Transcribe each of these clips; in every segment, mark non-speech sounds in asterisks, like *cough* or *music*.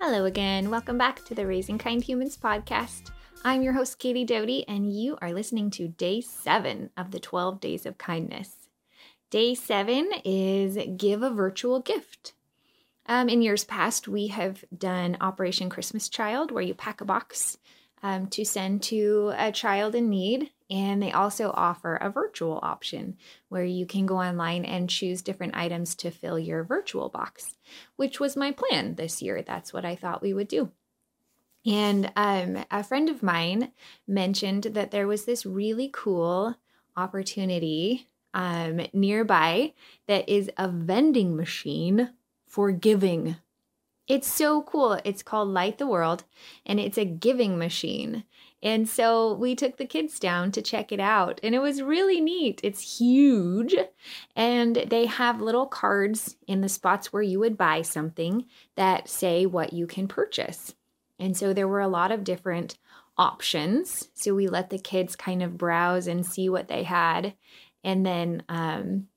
Hello again. Welcome back to the Raising Kind Humans podcast. I'm your host, Katie Doughty, and you are listening to day seven of the 12 Days of Kindness. Day seven is Give a Virtual Gift. Um, in years past, we have done Operation Christmas Child, where you pack a box um, to send to a child in need. And they also offer a virtual option where you can go online and choose different items to fill your virtual box, which was my plan this year. That's what I thought we would do. And um, a friend of mine mentioned that there was this really cool opportunity um, nearby that is a vending machine for giving. It's so cool. It's called Light the World and it's a giving machine. And so we took the kids down to check it out and it was really neat. It's huge and they have little cards in the spots where you would buy something that say what you can purchase. And so there were a lot of different options. So we let the kids kind of browse and see what they had. And then um,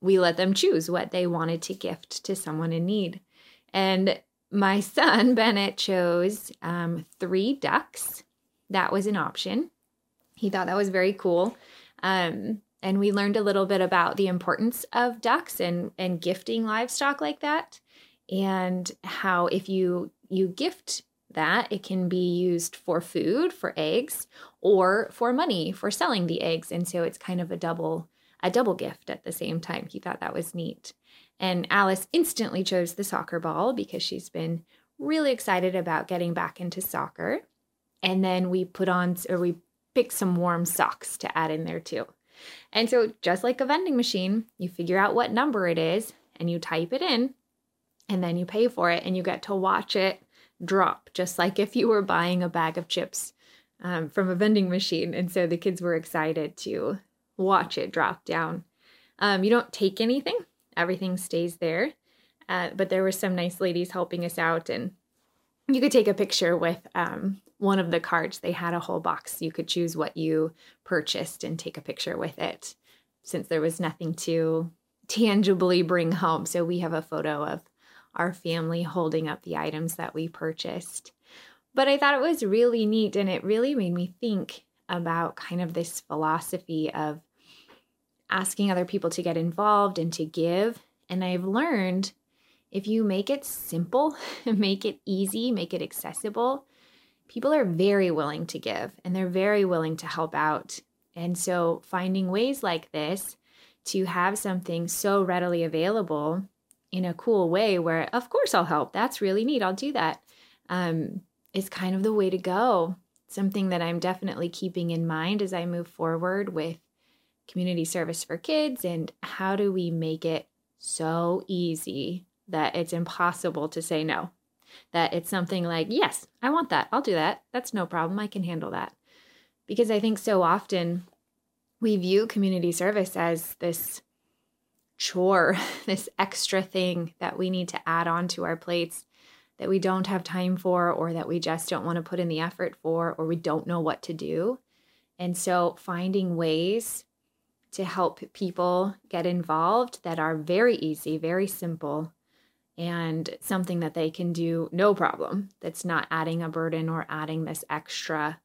we let them choose what they wanted to gift to someone in need. And my son Bennett chose um, three ducks. That was an option. He thought that was very cool. Um, and we learned a little bit about the importance of ducks and, and gifting livestock like that, and how if you you gift that it can be used for food, for eggs, or for money for selling the eggs. And so it's kind of a double a double gift at the same time. He thought that was neat. And Alice instantly chose the soccer ball because she's been really excited about getting back into soccer. And then we put on, or we pick some warm socks to add in there too. And so, just like a vending machine, you figure out what number it is and you type it in, and then you pay for it and you get to watch it drop, just like if you were buying a bag of chips um, from a vending machine. And so the kids were excited to watch it drop down. Um, you don't take anything, everything stays there. Uh, but there were some nice ladies helping us out, and you could take a picture with um, one of the cards. They had a whole box. You could choose what you purchased and take a picture with it since there was nothing to tangibly bring home. So we have a photo of our family holding up the items that we purchased. But I thought it was really neat and it really made me think about kind of this philosophy of asking other people to get involved and to give. And I've learned if you make it simple, *laughs* make it easy, make it accessible, people are very willing to give and they're very willing to help out. And so finding ways like this to have something so readily available in a cool way where, of course, I'll help. That's really neat. I'll do that. Um, is kind of the way to go. Something that I'm definitely keeping in mind as I move forward with community service for kids and how do we make it so easy that it's impossible to say no. That it's something like, yes, I want that. I'll do that. That's no problem. I can handle that. Because I think so often we view community service as this chore, *laughs* this extra thing that we need to add on to our plates that we don't have time for, or that we just don't want to put in the effort for, or we don't know what to do. And so finding ways to help people get involved that are very easy, very simple, and something that they can do no problem. That's not adding a burden or adding this extra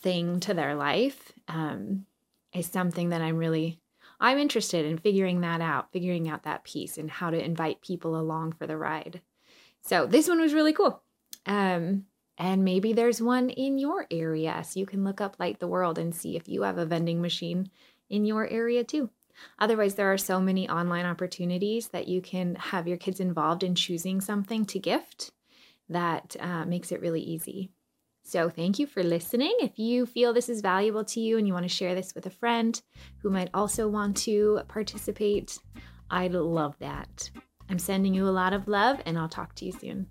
thing to their life um, is something that I'm really I'm interested in figuring that out, figuring out that piece and how to invite people along for the ride. So this one was really cool. Um, and maybe there's one in your area. So you can look up Light the World and see if you have a vending machine in your area too. Otherwise, there are so many online opportunities that you can have your kids involved in choosing something to gift that uh, makes it really easy. So, thank you for listening. If you feel this is valuable to you and you want to share this with a friend who might also want to participate, I'd love that. I'm sending you a lot of love, and I'll talk to you soon.